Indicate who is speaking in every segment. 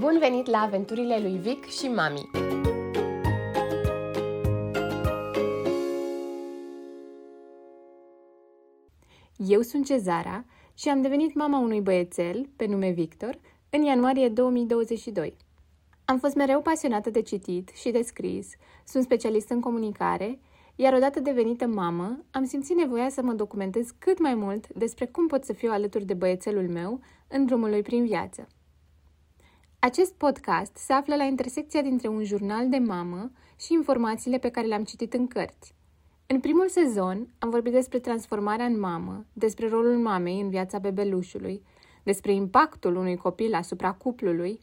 Speaker 1: Bun venit la aventurile lui Vic și Mami! Eu sunt Cezara și am devenit mama unui băiețel, pe nume Victor, în ianuarie 2022. Am fost mereu pasionată de citit și de scris, sunt specialist în comunicare, iar odată devenită mamă, am simțit nevoia să mă documentez cât mai mult despre cum pot să fiu alături de băiețelul meu în drumul lui prin viață. Acest podcast se află la intersecția dintre un jurnal de mamă și informațiile pe care le-am citit în cărți. În primul sezon am vorbit despre transformarea în mamă, despre rolul mamei în viața bebelușului, despre impactul unui copil asupra cuplului,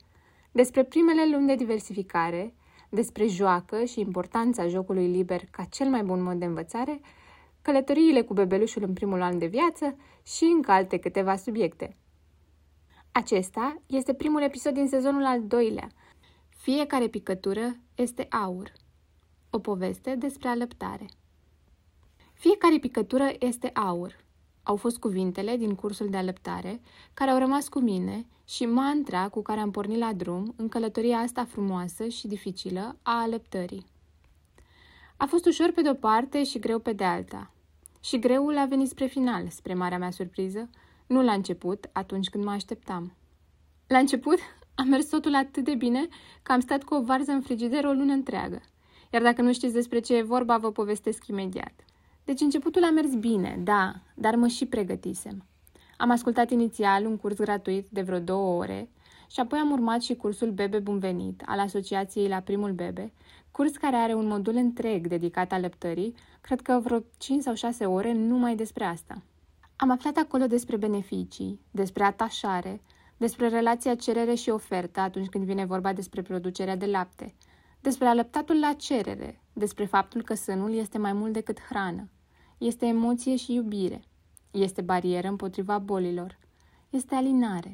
Speaker 1: despre primele luni de diversificare, despre joacă și importanța jocului liber ca cel mai bun mod de învățare, călătoriile cu bebelușul în primul an de viață și încă alte câteva subiecte. Acesta este primul episod din sezonul al doilea. Fiecare picătură este aur. O poveste despre alăptare. Fiecare picătură este aur. Au fost cuvintele din cursul de alăptare care au rămas cu mine și mantra cu care am pornit la drum în călătoria asta frumoasă și dificilă a alăptării. A fost ușor pe de-o parte și greu pe de alta. Și greul a venit spre final, spre marea mea surpriză, nu la început, atunci când mă așteptam. La început a mers totul atât de bine că am stat cu o varză în frigider o lună întreagă. Iar dacă nu știți despre ce e vorba, vă povestesc imediat. Deci începutul a mers bine, da, dar mă și pregătisem. Am ascultat inițial un curs gratuit de vreo două ore și apoi am urmat și cursul Bebe Bun Venit al Asociației la Primul Bebe, curs care are un modul întreg dedicat alăptării, cred că vreo 5 sau 6 ore numai despre asta. Am aflat acolo despre beneficii, despre atașare, despre relația cerere și ofertă atunci când vine vorba despre producerea de lapte, despre alăptatul la cerere, despre faptul că sânul este mai mult decât hrană, este emoție și iubire, este barieră împotriva bolilor, este alinare.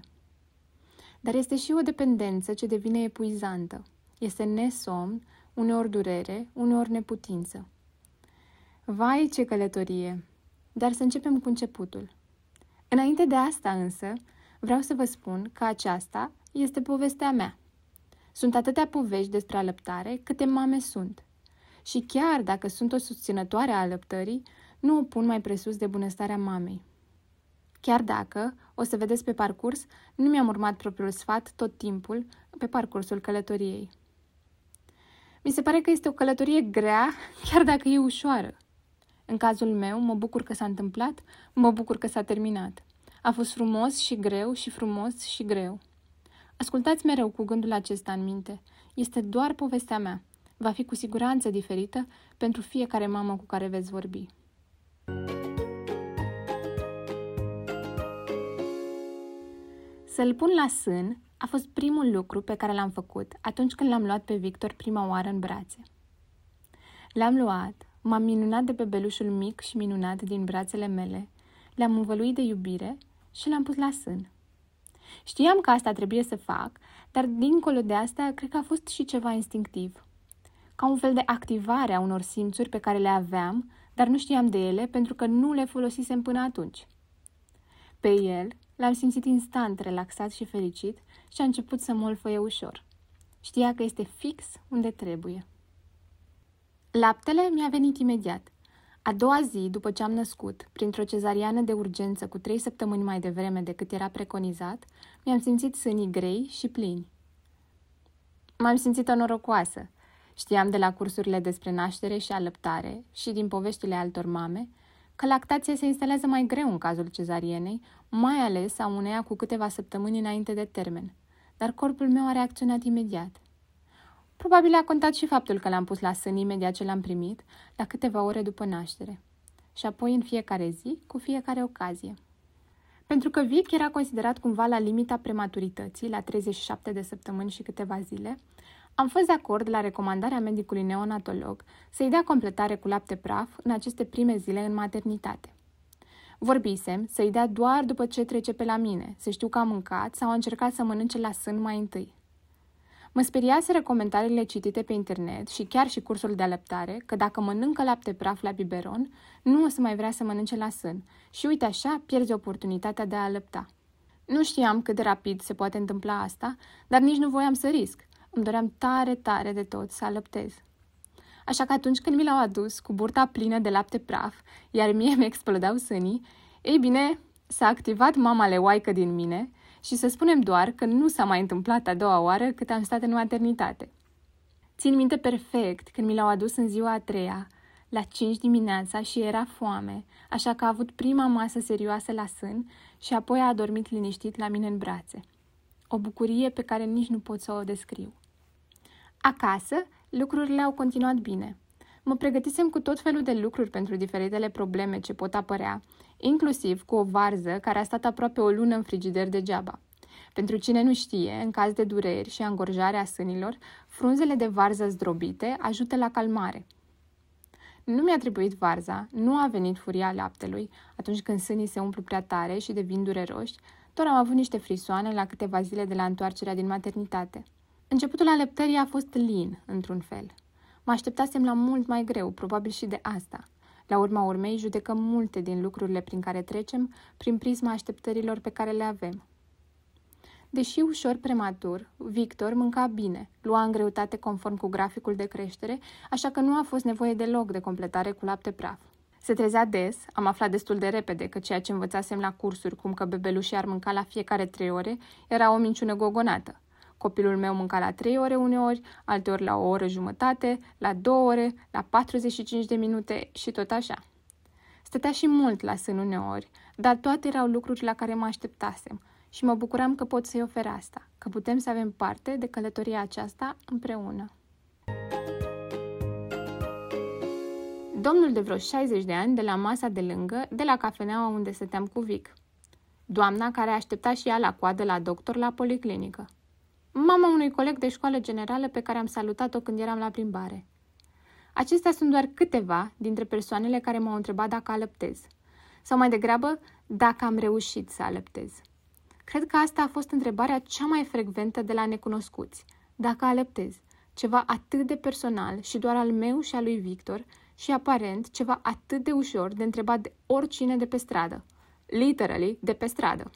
Speaker 1: Dar este și o dependență ce devine epuizantă, este nesomn, uneori durere, uneori neputință. Vai, ce călătorie! Dar să începem cu începutul. Înainte de asta însă, vreau să vă spun că aceasta este povestea mea. Sunt atâtea povești despre alăptare câte mame sunt. Și chiar dacă sunt o susținătoare a alăptării, nu o pun mai presus de bunăstarea mamei. Chiar dacă, o să vedeți pe parcurs, nu mi-am urmat propriul sfat tot timpul pe parcursul călătoriei. Mi se pare că este o călătorie grea, chiar dacă e ușoară. În cazul meu, mă bucur că s-a întâmplat, mă bucur că s-a terminat. A fost frumos și greu și frumos și greu. Ascultați mereu cu gândul acesta în minte. Este doar povestea mea. Va fi cu siguranță diferită pentru fiecare mamă cu care veți vorbi. Să-l pun la sân a fost primul lucru pe care l-am făcut atunci când l-am luat pe Victor prima oară în brațe. L-am luat, m-am minunat de pe belușul mic și minunat din brațele mele, le-am învăluit de iubire și l-am pus la sân. Știam că asta trebuie să fac, dar dincolo de asta, cred că a fost și ceva instinctiv. Ca un fel de activare a unor simțuri pe care le aveam, dar nu știam de ele pentru că nu le folosisem până atunci. Pe el l-am simțit instant relaxat și fericit și a început să molfăie ușor. Știa că este fix unde trebuie. Laptele mi-a venit imediat. A doua zi, după ce am născut, printr-o cezariană de urgență cu trei săptămâni mai devreme decât era preconizat, mi-am simțit sânii grei și plini. M-am simțit norocoasă. Știam de la cursurile despre naștere și alăptare și din poveștile altor mame că lactația se instalează mai greu în cazul cezarienei, mai ales a uneia cu câteva săptămâni înainte de termen. Dar corpul meu a reacționat imediat. Probabil a contat și faptul că l-am pus la sân imediat ce l-am primit, la câteva ore după naștere. Și apoi în fiecare zi, cu fiecare ocazie. Pentru că Vic era considerat cumva la limita prematurității, la 37 de săptămâni și câteva zile, am fost de acord la recomandarea medicului neonatolog să-i dea completare cu lapte praf în aceste prime zile în maternitate. Vorbisem să-i dea doar după ce trece pe la mine, să știu că am mâncat sau a încercat să mănânce la sân mai întâi. Mă speriaseră comentariile citite pe internet și chiar și cursul de alăptare că dacă mănâncă lapte praf la biberon, nu o să mai vrea să mănânce la sân și uite așa pierzi oportunitatea de a alăpta. Nu știam cât de rapid se poate întâmpla asta, dar nici nu voiam să risc. Îmi doream tare, tare de tot să alăptez. Așa că atunci când mi l-au adus cu burta plină de lapte praf, iar mie mi explodau sânii, ei bine, s-a activat mama leoaică din mine și să spunem doar că nu s-a mai întâmplat a doua oară cât am stat în maternitate. Țin minte perfect când mi l-au adus în ziua a treia, la 5 dimineața și era foame, așa că a avut prima masă serioasă la sân și apoi a adormit liniștit la mine în brațe. O bucurie pe care nici nu pot să o descriu. Acasă, lucrurile au continuat bine. Mă pregătisem cu tot felul de lucruri pentru diferitele probleme ce pot apărea, inclusiv cu o varză care a stat aproape o lună în frigider degeaba. Pentru cine nu știe, în caz de dureri și angorjare a sânilor, frunzele de varză zdrobite ajută la calmare. Nu mi-a trebuit varza, nu a venit furia laptelui atunci când sânii se umplu prea tare și devin dureroși, doar am avut niște frisoane la câteva zile de la întoarcerea din maternitate. Începutul aleptării a fost lin, într-un fel. Mă așteptasem la mult mai greu, probabil și de asta. La urma urmei, judecăm multe din lucrurile prin care trecem prin prisma așteptărilor pe care le avem. Deși ușor prematur, Victor mânca bine, lua în greutate conform cu graficul de creștere, așa că nu a fost nevoie deloc de completare cu lapte praf. Se trezea des, am aflat destul de repede că ceea ce învățasem la cursuri, cum că bebelușii ar mânca la fiecare trei ore, era o minciună gogonată. Copilul meu mânca la trei ore uneori, alteori la o oră jumătate, la două ore, la 45 de minute și tot așa. Stătea și mult la sân uneori, dar toate erau lucruri la care mă așteptasem – și mă bucuram că pot să-i ofer asta, că putem să avem parte de călătoria aceasta împreună. Domnul de vreo 60 de ani de la masa de lângă, de la cafeneaua unde stăteam cu Vic. Doamna care aștepta și ea la coadă la doctor la policlinică. Mama unui coleg de școală generală pe care am salutat-o când eram la plimbare. Acestea sunt doar câteva dintre persoanele care m-au întrebat dacă alăptez. Sau mai degrabă, dacă am reușit să alăptez. Cred că asta a fost întrebarea cea mai frecventă de la necunoscuți. Dacă alăptez, ceva atât de personal și doar al meu și al lui Victor și aparent ceva atât de ușor de întrebat de oricine de pe stradă. Literally, de pe stradă.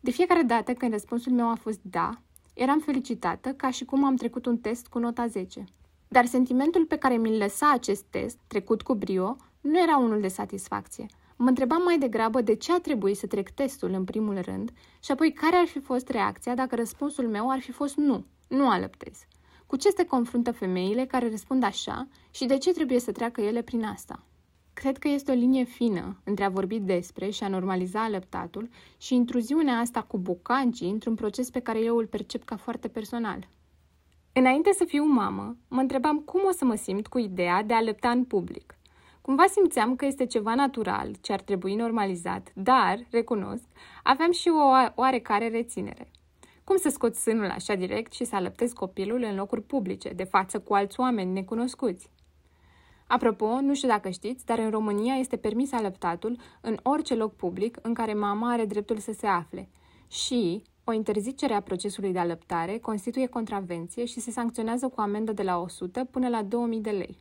Speaker 1: De fiecare dată când răspunsul meu a fost da, eram felicitată ca și cum am trecut un test cu nota 10. Dar sentimentul pe care mi-l lăsa acest test, trecut cu brio, nu era unul de satisfacție – Mă întrebam mai degrabă de ce a trebuit să trec testul în primul rând și apoi care ar fi fost reacția dacă răspunsul meu ar fi fost nu, nu alăptez. Cu ce se confruntă femeile care răspund așa și de ce trebuie să treacă ele prin asta? Cred că este o linie fină între a vorbi despre și a normaliza alăptatul și intruziunea asta cu bocancii într-un proces pe care eu îl percep ca foarte personal. Înainte să fiu mamă, mă întrebam cum o să mă simt cu ideea de a alăpta în public – Cumva simțeam că este ceva natural, ce ar trebui normalizat, dar, recunosc, aveam și o oarecare reținere. Cum să scot sânul așa direct și să alăptez copilul în locuri publice, de față cu alți oameni necunoscuți? Apropo, nu știu dacă știți, dar în România este permis alăptatul în orice loc public în care mama are dreptul să se afle. Și o interzicere a procesului de alăptare constituie contravenție și se sancționează cu amendă de la 100 până la 2000 de lei.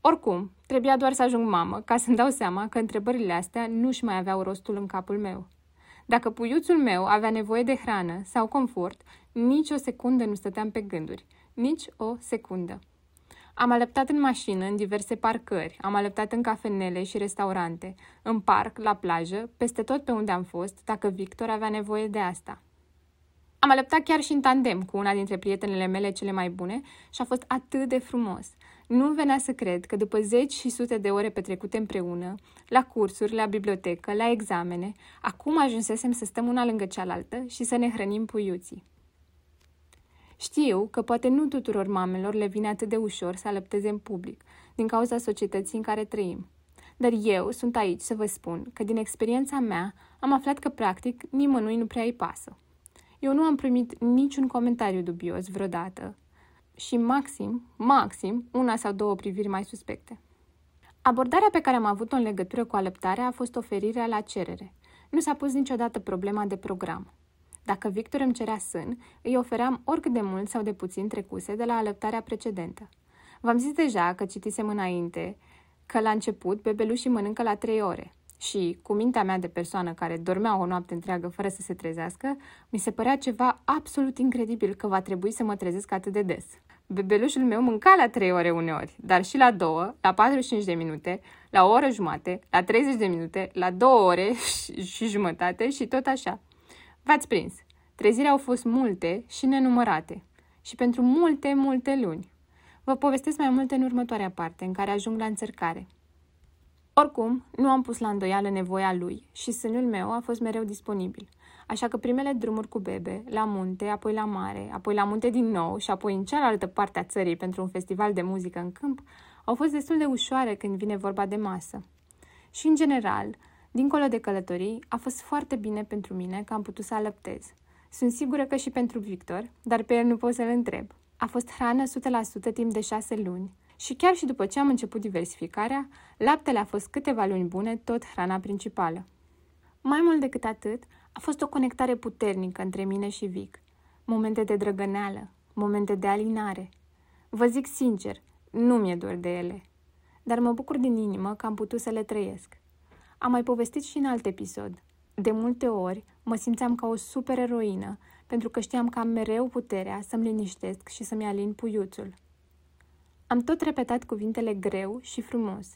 Speaker 1: Oricum, trebuia doar să ajung mamă, ca să-mi dau seama că întrebările astea nu-și mai aveau rostul în capul meu. Dacă puiuțul meu avea nevoie de hrană sau confort, nici o secundă nu stăteam pe gânduri. Nici o secundă. Am alăptat în mașină, în diverse parcări, am alăptat în cafenele și restaurante, în parc, la plajă, peste tot pe unde am fost, dacă Victor avea nevoie de asta. Am alăptat chiar și în tandem cu una dintre prietenele mele cele mai bune și a fost atât de frumos. Nu venea să cred că după zeci și sute de ore petrecute împreună, la cursuri, la bibliotecă, la examene, acum ajunsesem să stăm una lângă cealaltă și să ne hrănim puiuții. Știu că poate nu tuturor mamelor le vine atât de ușor să alăpteze în public, din cauza societății în care trăim. Dar eu sunt aici să vă spun că din experiența mea am aflat că practic nimănui nu prea îi pasă. Eu nu am primit niciun comentariu dubios vreodată și maxim, maxim, una sau două priviri mai suspecte. Abordarea pe care am avut-o în legătură cu alăptarea a fost oferirea la cerere. Nu s-a pus niciodată problema de program. Dacă Victor îmi cerea sân, îi ofeream oricât de mult sau de puțin trecuse de la alăptarea precedentă. V-am zis deja că citisem înainte că la început bebelușii mănâncă la trei ore și, cu mintea mea de persoană care dormea o noapte întreagă fără să se trezească, mi se părea ceva absolut incredibil că va trebui să mă trezesc atât de des. Bebelușul meu mânca la 3 ore uneori, dar și la 2, la 45 de minute, la o oră jumate, la 30 de minute, la 2 ore și, și jumătate și tot așa. V-ați prins. Trezirile au fost multe și nenumărate. Și pentru multe, multe luni. Vă povestesc mai multe în următoarea parte, în care ajung la încercare. Oricum, nu am pus la îndoială nevoia lui și sânul meu a fost mereu disponibil. Așa că primele drumuri cu bebe, la munte, apoi la mare, apoi la munte din nou și apoi în cealaltă parte a țării pentru un festival de muzică în câmp, au fost destul de ușoare când vine vorba de masă. Și în general, dincolo de călătorii, a fost foarte bine pentru mine că am putut să alăptez. Sunt sigură că și pentru Victor, dar pe el nu pot să-l întreb. A fost hrană 100% timp de șase luni. Și chiar și după ce am început diversificarea, laptele a fost câteva luni bune tot hrana principală. Mai mult decât atât, a fost o conectare puternică între mine și Vic. Momente de drăgăneală, momente de alinare. Vă zic sincer, nu mi-e dor de ele. Dar mă bucur din inimă că am putut să le trăiesc. Am mai povestit și în alt episod. De multe ori mă simțeam ca o supereroină, pentru că știam că am mereu puterea să-mi liniștesc și să-mi alin puiuțul. Am tot repetat cuvintele greu și frumos.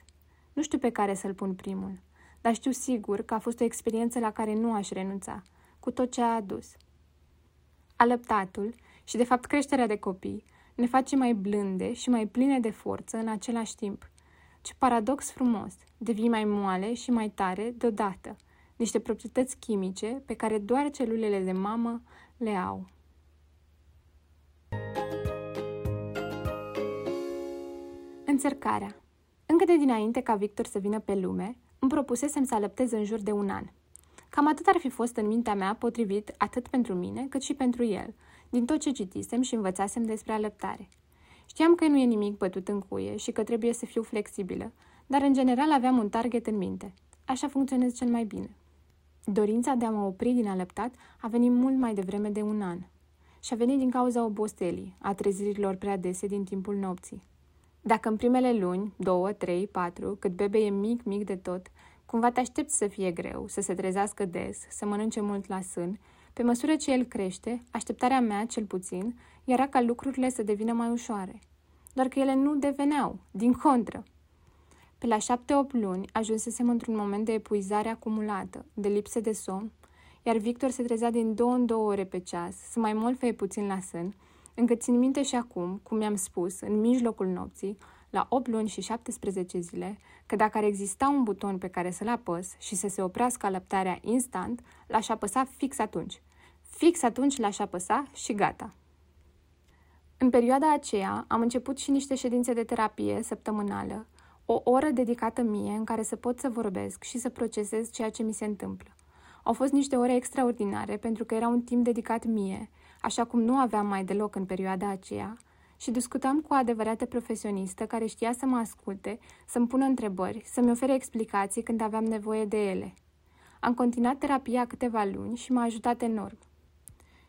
Speaker 1: Nu știu pe care să-l pun primul, dar știu sigur că a fost o experiență la care nu aș renunța, cu tot ce a adus. Alăptatul și, de fapt, creșterea de copii ne face mai blânde și mai pline de forță în același timp. Ce paradox frumos! Devii mai moale și mai tare deodată. Niște proprietăți chimice pe care doar celulele de mamă le au. Înțărcarea Încă de dinainte ca Victor să vină pe lume, îmi propusesem să alăptez în jur de un an. Cam atât ar fi fost în mintea mea potrivit atât pentru mine cât și pentru el, din tot ce citisem și învățasem despre alăptare. Știam că nu e nimic bătut în cuie și că trebuie să fiu flexibilă, dar în general aveam un target în minte. Așa funcționez cel mai bine. Dorința de a mă opri din alăptat a venit mult mai devreme de un an și a venit din cauza oboselii, a trezirilor prea dese din timpul nopții. Dacă în primele luni, două, trei, patru, cât bebe e mic, mic de tot, cumva te aștepți să fie greu, să se trezească des, să mănânce mult la sân, pe măsură ce el crește, așteptarea mea, cel puțin, era ca lucrurile să devină mai ușoare. Doar că ele nu deveneau, din contră. Pe la șapte-opt luni ajunsesem într-un moment de epuizare acumulată, de lipsă de somn, iar Victor se trezea din două în două ore pe ceas, să mai molfăie puțin la sân, încât țin minte și acum, cum mi-am spus, în mijlocul nopții, la 8 luni și 17 zile, că dacă ar exista un buton pe care să-l apăs și să se oprească alăptarea instant, l-aș apăsa fix atunci. Fix atunci l-aș apăsa și gata. În perioada aceea am început și niște ședințe de terapie săptămânală, o oră dedicată mie în care să pot să vorbesc și să procesez ceea ce mi se întâmplă. Au fost niște ore extraordinare pentru că era un timp dedicat mie așa cum nu aveam mai deloc în perioada aceea, și discutam cu o adevărată profesionistă care știa să mă asculte, să-mi pună întrebări, să-mi ofere explicații când aveam nevoie de ele. Am continuat terapia câteva luni și m-a ajutat enorm.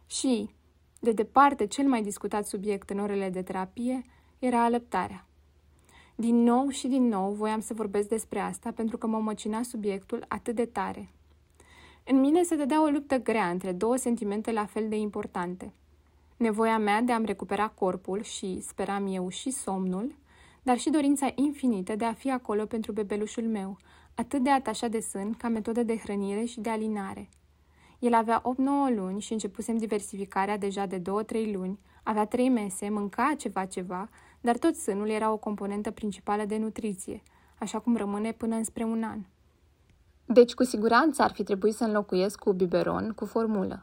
Speaker 1: Și, de departe, cel mai discutat subiect în orele de terapie era alăptarea. Din nou și din nou voiam să vorbesc despre asta pentru că mă măcina subiectul atât de tare. În mine se dădea o luptă grea între două sentimente la fel de importante. Nevoia mea de a-mi recupera corpul și, speram eu, și somnul, dar și dorința infinită de a fi acolo pentru bebelușul meu, atât de atașat de sân ca metodă de hrănire și de alinare. El avea 8-9 luni și începusem diversificarea deja de 2-3 luni, avea 3 mese, mânca ceva-ceva, dar tot sânul era o componentă principală de nutriție, așa cum rămâne până înspre un an. Deci, cu siguranță ar fi trebuit să înlocuiesc cu biberon cu formulă.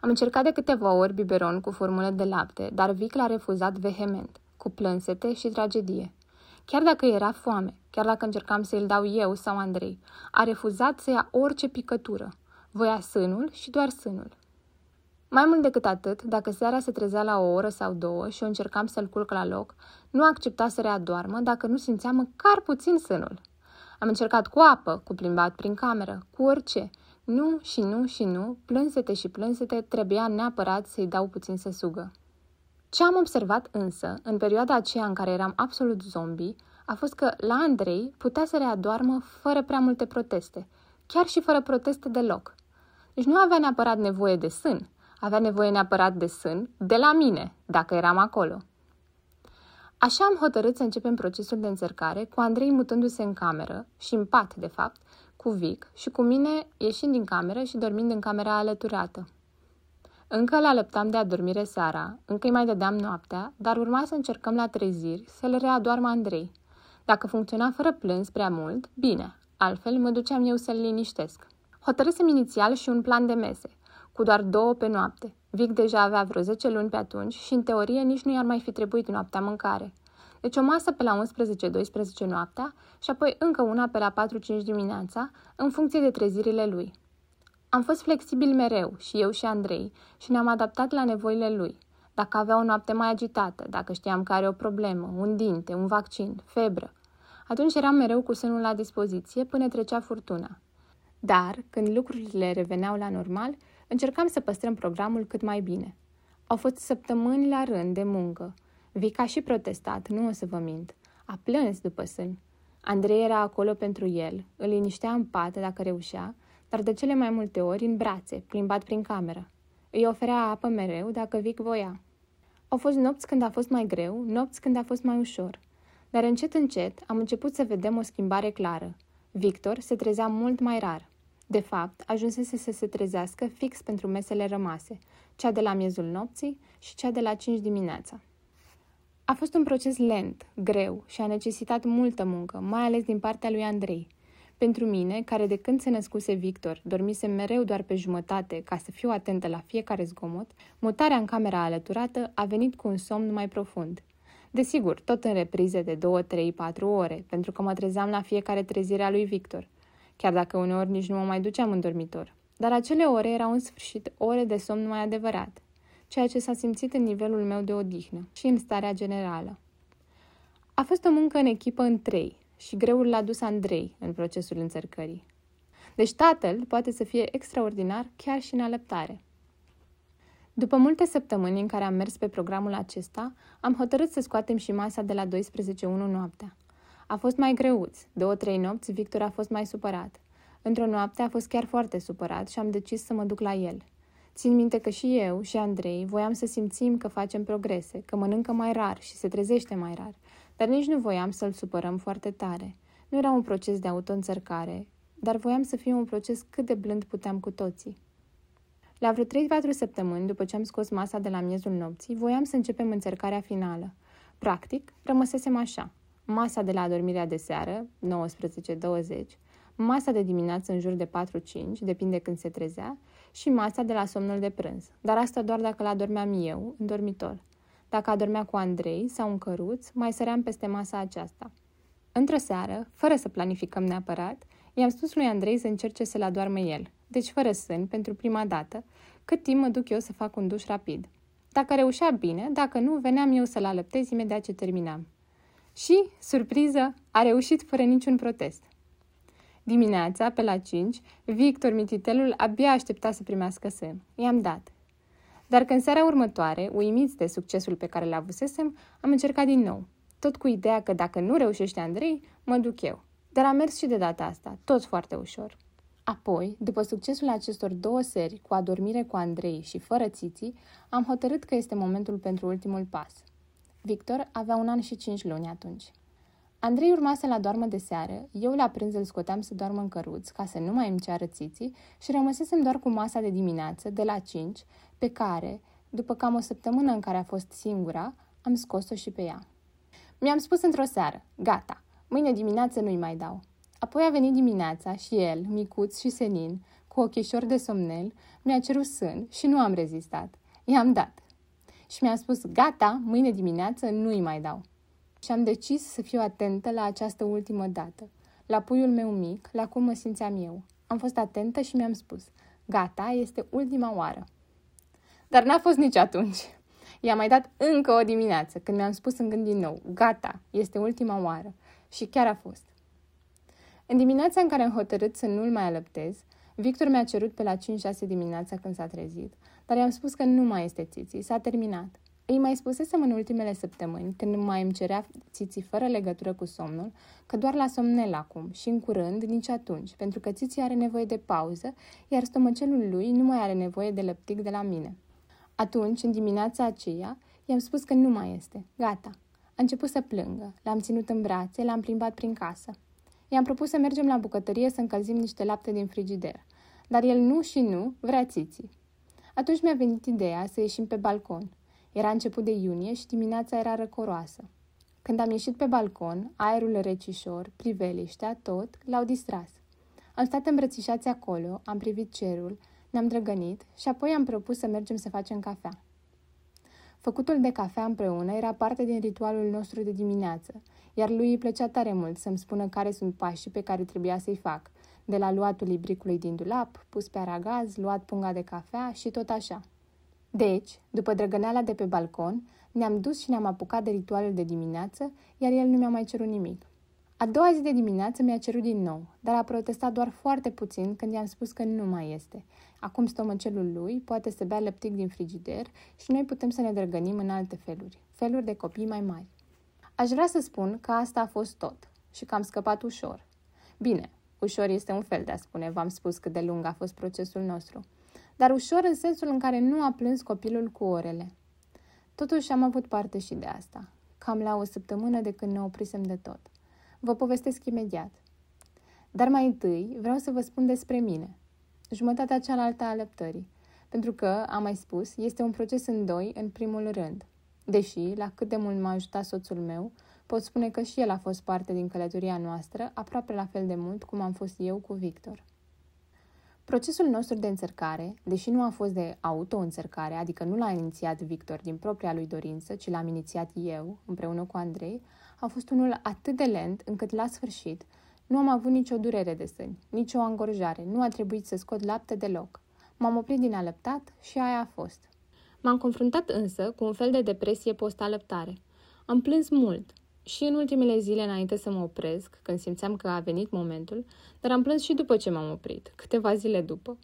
Speaker 1: Am încercat de câteva ori biberon cu formulă de lapte, dar Vic l-a refuzat vehement, cu plânsete și tragedie. Chiar dacă era foame, chiar dacă încercam să-l dau eu sau Andrei, a refuzat să ia orice picătură. Voia sânul și doar sânul. Mai mult decât atât, dacă seara se trezea la o oră sau două și eu încercam să-l culc la loc, nu accepta să readoarmă dacă nu simțea măcar puțin sânul. Am încercat cu apă, cu plimbat prin cameră, cu orice. Nu și nu și nu, plânsete și plânsete, trebuia neapărat să-i dau puțin să sugă. Ce am observat însă, în perioada aceea în care eram absolut zombie, a fost că la Andrei putea să readoarmă fără prea multe proteste, chiar și fără proteste deloc. Deci nu avea neapărat nevoie de sân, avea nevoie neapărat de sân de la mine, dacă eram acolo. Așa am hotărât să începem procesul de încercare, cu Andrei mutându-se în cameră, și în pat, de fapt, cu Vic și cu mine ieșind din cameră și dormind în camera alăturată. Încă la alăptam de adormire seara, încă îi mai dădeam noaptea, dar urma să încercăm la treziri să le readoarmă Andrei. Dacă funcționa fără plâns prea mult, bine, altfel mă duceam eu să-l liniștesc. Hotărâsem inițial și un plan de mese, cu doar două pe noapte. Vic deja avea vreo 10 luni pe atunci și, în teorie, nici nu i-ar mai fi trebuit noaptea mâncare. Deci o masă pe la 11-12 noaptea și apoi încă una pe la 4-5 dimineața, în funcție de trezirile lui. Am fost flexibil mereu, și eu și Andrei, și ne-am adaptat la nevoile lui. Dacă avea o noapte mai agitată, dacă știam că are o problemă, un dinte, un vaccin, febră, atunci eram mereu cu sânul la dispoziție până trecea furtuna. Dar, când lucrurile reveneau la normal, încercam să păstrăm programul cât mai bine. Au fost săptămâni la rând de muncă. Vica și protestat, nu o să vă mint. A plâns după sân. Andrei era acolo pentru el, îl liniștea în pat dacă reușea, dar de cele mai multe ori în brațe, plimbat prin cameră. Îi oferea apă mereu dacă Vic voia. Au fost nopți când a fost mai greu, nopți când a fost mai ușor. Dar încet, încet, am început să vedem o schimbare clară. Victor se trezea mult mai rar. De fapt, ajunsese să se trezească fix pentru mesele rămase, cea de la miezul nopții și cea de la 5 dimineața. A fost un proces lent, greu și a necesitat multă muncă, mai ales din partea lui Andrei. Pentru mine, care de când se născuse Victor, dormise mereu doar pe jumătate ca să fiu atentă la fiecare zgomot, mutarea în camera alăturată a venit cu un somn mai profund. Desigur, tot în reprize de 2, 3, 4 ore, pentru că mă trezeam la fiecare trezire a lui Victor, chiar dacă uneori nici nu mă mai duceam în dormitor. Dar acele ore erau în sfârșit ore de somn mai adevărat, ceea ce s-a simțit în nivelul meu de odihnă și în starea generală. A fost o muncă în echipă în trei și greul l-a dus Andrei în procesul înțărcării. Deci tatăl poate să fie extraordinar chiar și în alăptare. După multe săptămâni în care am mers pe programul acesta, am hotărât să scoatem și masa de la 12.1 noaptea. A fost mai greuț. Două-trei nopți, Victor a fost mai supărat. Într-o noapte a fost chiar foarte supărat și am decis să mă duc la el. Țin minte că și eu și Andrei voiam să simțim că facem progrese, că mănâncă mai rar și se trezește mai rar, dar nici nu voiam să-l supărăm foarte tare. Nu era un proces de auto-înțărcare, dar voiam să fie un proces cât de blând puteam cu toții. La vreo 3-4 săptămâni după ce am scos masa de la miezul nopții, voiam să începem încercarea finală. Practic, rămăsesem așa. Masa de la adormirea de seară, 19-20, masa de dimineață în jur de 4-5, depinde când se trezea, și masa de la somnul de prânz. Dar asta doar dacă la dormeam eu, în dormitor. Dacă adormea cu Andrei sau un căruț, mai săream peste masa aceasta. Într-o seară, fără să planificăm neapărat, i-am spus lui Andrei să încerce să-l adoarmă el, deci fără sân, pentru prima dată, cât timp mă duc eu să fac un duș rapid. Dacă reușea bine, dacă nu, veneam eu să-l alăptez imediat ce terminam. Și, surpriză, a reușit fără niciun protest. Dimineața, pe la 5, Victor Mititelul abia aștepta să primească semn. I-am dat. Dar când seara următoare, uimiți de succesul pe care l-avusesem, am încercat din nou. Tot cu ideea că dacă nu reușește Andrei, mă duc eu. Dar a mers și de data asta, tot foarte ușor. Apoi, după succesul acestor două seri, cu adormire cu Andrei și fără țiții, am hotărât că este momentul pentru ultimul pas. Victor avea un an și cinci luni atunci. Andrei urma să la doarmă de seară, eu la prânz îl scoteam să doarmă în căruț, ca să nu mai îmi ceară țiții, și rămăsesem doar cu masa de dimineață, de la 5, pe care, după cam o săptămână în care a fost singura, am scos-o și pe ea. Mi-am spus într-o seară, gata, mâine dimineață nu-i mai dau. Apoi a venit dimineața și el, micuț și senin, cu ochișor de somnel, mi-a cerut sân și nu am rezistat. I-am dat. Și mi-a spus, gata, mâine dimineață nu-i mai dau. Și am decis să fiu atentă la această ultimă dată, la puiul meu mic, la cum mă simțeam eu. Am fost atentă și mi-am spus, gata, este ultima oară. Dar n-a fost nici atunci. I-am mai dat încă o dimineață, când mi-am spus în gând din nou, gata, este ultima oară. Și chiar a fost. În dimineața în care am hotărât să nu-l mai alăptez, Victor mi-a cerut pe la 5-6 dimineața când s-a trezit, dar i-am spus că nu mai este țiții, s-a terminat. Îi mai spusesem în ultimele săptămâni, când mai îmi cerea țiții fără legătură cu somnul, că doar la somnel acum și în curând nici atunci, pentru că țiții are nevoie de pauză, iar stomacelul lui nu mai are nevoie de lăptic de la mine. Atunci, în dimineața aceea, i-am spus că nu mai este. Gata. A început să plângă. L-am ținut în brațe, l-am plimbat prin casă. I-am propus să mergem la bucătărie să încălzim niște lapte din frigider. Dar el nu și nu vrea țiții. Atunci mi-a venit ideea să ieșim pe balcon. Era început de iunie și dimineața era răcoroasă. Când am ieșit pe balcon, aerul recișor, priveliștea, tot, l-au distras. Am stat îmbrățișați acolo, am privit cerul, ne-am drăgănit și apoi am propus să mergem să facem cafea. Făcutul de cafea împreună era parte din ritualul nostru de dimineață, iar lui îi plăcea tare mult să-mi spună care sunt pașii pe care trebuia să-i fac, de la luatul libricului din dulap, pus pe aragaz, luat punga de cafea și tot așa. Deci, după drăgăneala de pe balcon, ne-am dus și ne-am apucat de ritualul de dimineață, iar el nu mi-a mai cerut nimic. A doua zi de dimineață mi-a cerut din nou, dar a protestat doar foarte puțin când i-am spus că nu mai este. Acum stomacelul lui poate să bea lăptic din frigider și noi putem să ne drăgănim în alte feluri, feluri de copii mai mari. Aș vrea să spun că asta a fost tot și că am scăpat ușor. Bine, ușor este un fel de a spune, v-am spus cât de lung a fost procesul nostru, dar ușor în sensul în care nu a plâns copilul cu orele. Totuși am avut parte și de asta, cam la o săptămână de când ne oprisem de tot. Vă povestesc imediat. Dar mai întâi vreau să vă spun despre mine, jumătatea cealaltă a alăptării, pentru că, am mai spus, este un proces în doi în primul rând. Deși, la cât de mult m-a ajutat soțul meu, pot spune că și el a fost parte din călătoria noastră, aproape la fel de mult cum am fost eu cu Victor. Procesul nostru de înțărcare, deși nu a fost de auto-înțărcare, adică nu l-a inițiat Victor din propria lui dorință, ci l-am inițiat eu, împreună cu Andrei, a fost unul atât de lent încât la sfârșit nu am avut nicio durere de sâni, nicio angorjare, nu a trebuit să scot lapte deloc. M-am oprit din alăptat și aia a fost. M-am confruntat însă cu un fel de depresie post-alăptare. Am plâns mult și în ultimele zile înainte să mă opresc, când simțeam că a venit momentul, dar am plâns și după ce m-am oprit, câteva zile după.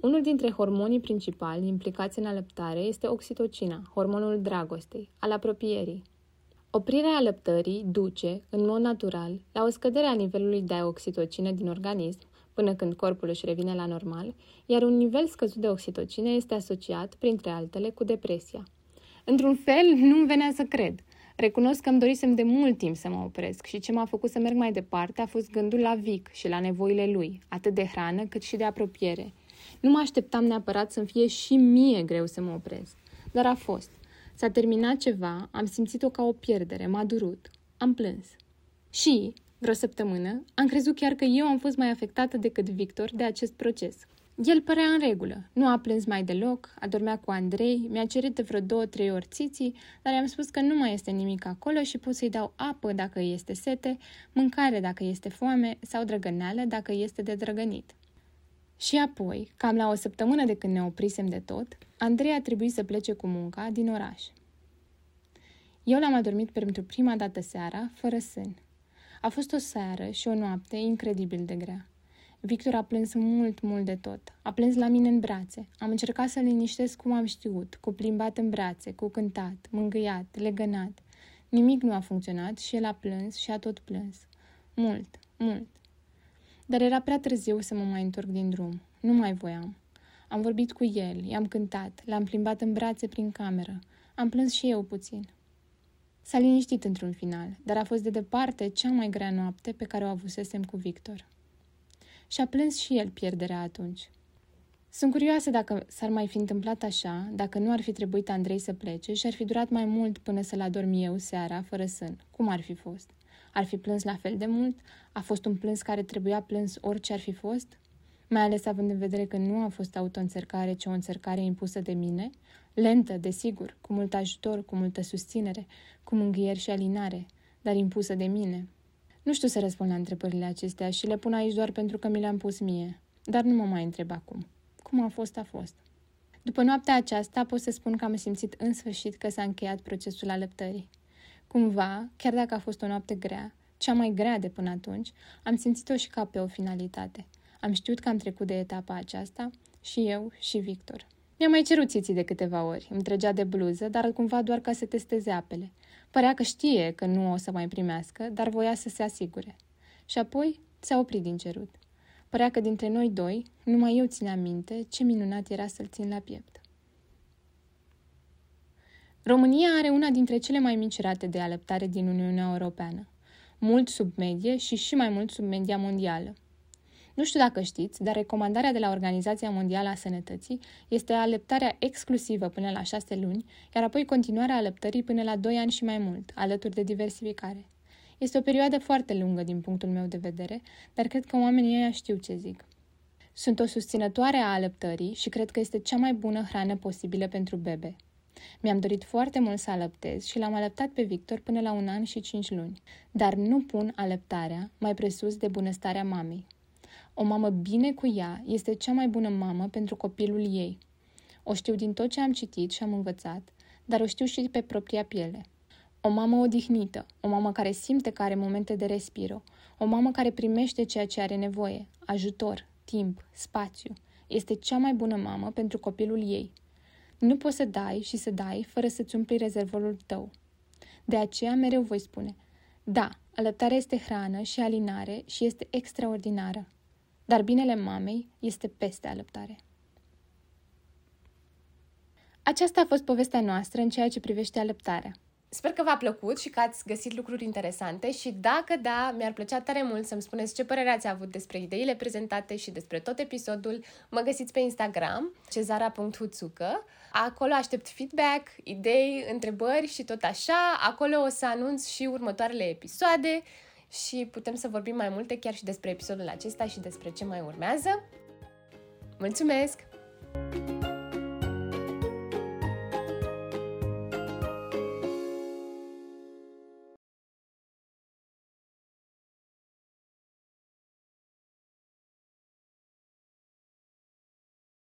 Speaker 1: Unul dintre hormonii principali implicați în alăptare este oxitocina, hormonul dragostei, al apropierii. Oprirea alăptării duce, în mod natural, la o scădere a nivelului de oxitocină din organism, până când corpul își revine la normal, iar un nivel scăzut de oxitocină este asociat, printre altele, cu depresia. Într-un fel, nu-mi venea să cred. Recunosc că îmi dorisem de mult timp să mă opresc și ce m-a făcut să merg mai departe a fost gândul la Vic și la nevoile lui, atât de hrană cât și de apropiere. Nu mă așteptam neapărat să-mi fie și mie greu să mă opresc, dar a fost. S-a terminat ceva, am simțit-o ca o pierdere, m-a durut. Am plâns. Și, vreo săptămână, am crezut chiar că eu am fost mai afectată decât Victor de acest proces. El părea în regulă, nu a plâns mai deloc, adormea cu Andrei, mi-a cerut de vreo două-trei ori țiții, dar i-am spus că nu mai este nimic acolo și pot să-i dau apă dacă este sete, mâncare dacă este foame sau drăgăneală dacă este de drăgănit. Și apoi, cam la o săptămână de când ne oprisem de tot, Andrei a trebuit să plece cu munca din oraș. Eu l-am adormit pentru prima dată seara, fără sân. A fost o seară și o noapte incredibil de grea. Victor a plâns mult, mult de tot. A plâns la mine în brațe. Am încercat să-l liniștesc cum am știut, cu plimbat în brațe, cu cântat, mângâiat, legănat. Nimic nu a funcționat și el a plâns și a tot plâns. Mult, mult. Dar era prea târziu să mă mai întorc din drum. Nu mai voiam. Am vorbit cu el, i-am cântat, l-am plimbat în brațe prin cameră. Am plâns și eu puțin. S-a liniștit într-un final, dar a fost de departe cea mai grea noapte pe care o avusesem cu Victor. Și a plâns și el pierderea atunci. Sunt curioasă dacă s-ar mai fi întâmplat așa, dacă nu ar fi trebuit Andrei să plece și ar fi durat mai mult până să-l adorm eu seara, fără sân. Cum ar fi fost? Ar fi plâns la fel de mult? A fost un plâns care trebuia plâns orice ar fi fost? Mai ales având în vedere că nu a fost auto-înțercare, ci o înțercare impusă de mine, lentă, desigur, cu mult ajutor, cu multă susținere, cu mângâieri și alinare, dar impusă de mine. Nu știu să răspund la întrebările acestea și le pun aici doar pentru că mi le-am pus mie, dar nu mă mai întreb acum. Cum a fost, a fost. După noaptea aceasta pot să spun că am simțit în sfârșit că s-a încheiat procesul alăptării. Cumva, chiar dacă a fost o noapte grea, cea mai grea de până atunci, am simțit-o și ca pe o finalitate. Am știut că am trecut de etapa aceasta și eu și Victor. Mi-a mai cerut țiții de câteva ori, îmi trăgea de bluză, dar cumva doar ca să testeze apele. Părea că știe că nu o să mai primească, dar voia să se asigure. Și apoi s-a oprit din cerut. Părea că dintre noi doi, numai eu țineam minte ce minunat era să-l țin la piept. România are una dintre cele mai mici rate de alăptare din Uniunea Europeană, mult sub medie și și mai mult sub media mondială. Nu știu dacă știți, dar recomandarea de la Organizația Mondială a Sănătății este alăptarea exclusivă până la șase luni, iar apoi continuarea alăptării până la doi ani și mai mult, alături de diversificare. Este o perioadă foarte lungă din punctul meu de vedere, dar cred că oamenii ăia știu ce zic. Sunt o susținătoare a alăptării și cred că este cea mai bună hrană posibilă pentru bebe. Mi-am dorit foarte mult să alăptez și l-am alăptat pe Victor până la un an și cinci luni, dar nu pun alăptarea mai presus de bunăstarea mamei. O mamă bine cu ea este cea mai bună mamă pentru copilul ei. O știu din tot ce am citit și am învățat, dar o știu și pe propria piele. O mamă odihnită, o mamă care simte că are momente de respiro, o mamă care primește ceea ce are nevoie, ajutor, timp, spațiu. Este cea mai bună mamă pentru copilul ei. Nu poți să dai și să dai fără să-ți umpli rezervorul tău. De aceea mereu voi spune, da, alăptarea este hrană și alinare și este extraordinară, dar binele mamei este peste alăptare. Aceasta a fost povestea noastră în ceea ce privește alăptarea. Sper că v-a plăcut și că ați găsit lucruri interesante și dacă da, mi-ar plăcea tare mult să-mi spuneți ce părere ați avut despre ideile prezentate și despre tot episodul. Mă găsiți pe Instagram, cezara.huțucă. Acolo aștept feedback, idei, întrebări și tot așa. Acolo o să anunț și următoarele episoade și putem să vorbim mai multe chiar și despre episodul acesta și despre ce mai urmează. Mulțumesc! thank you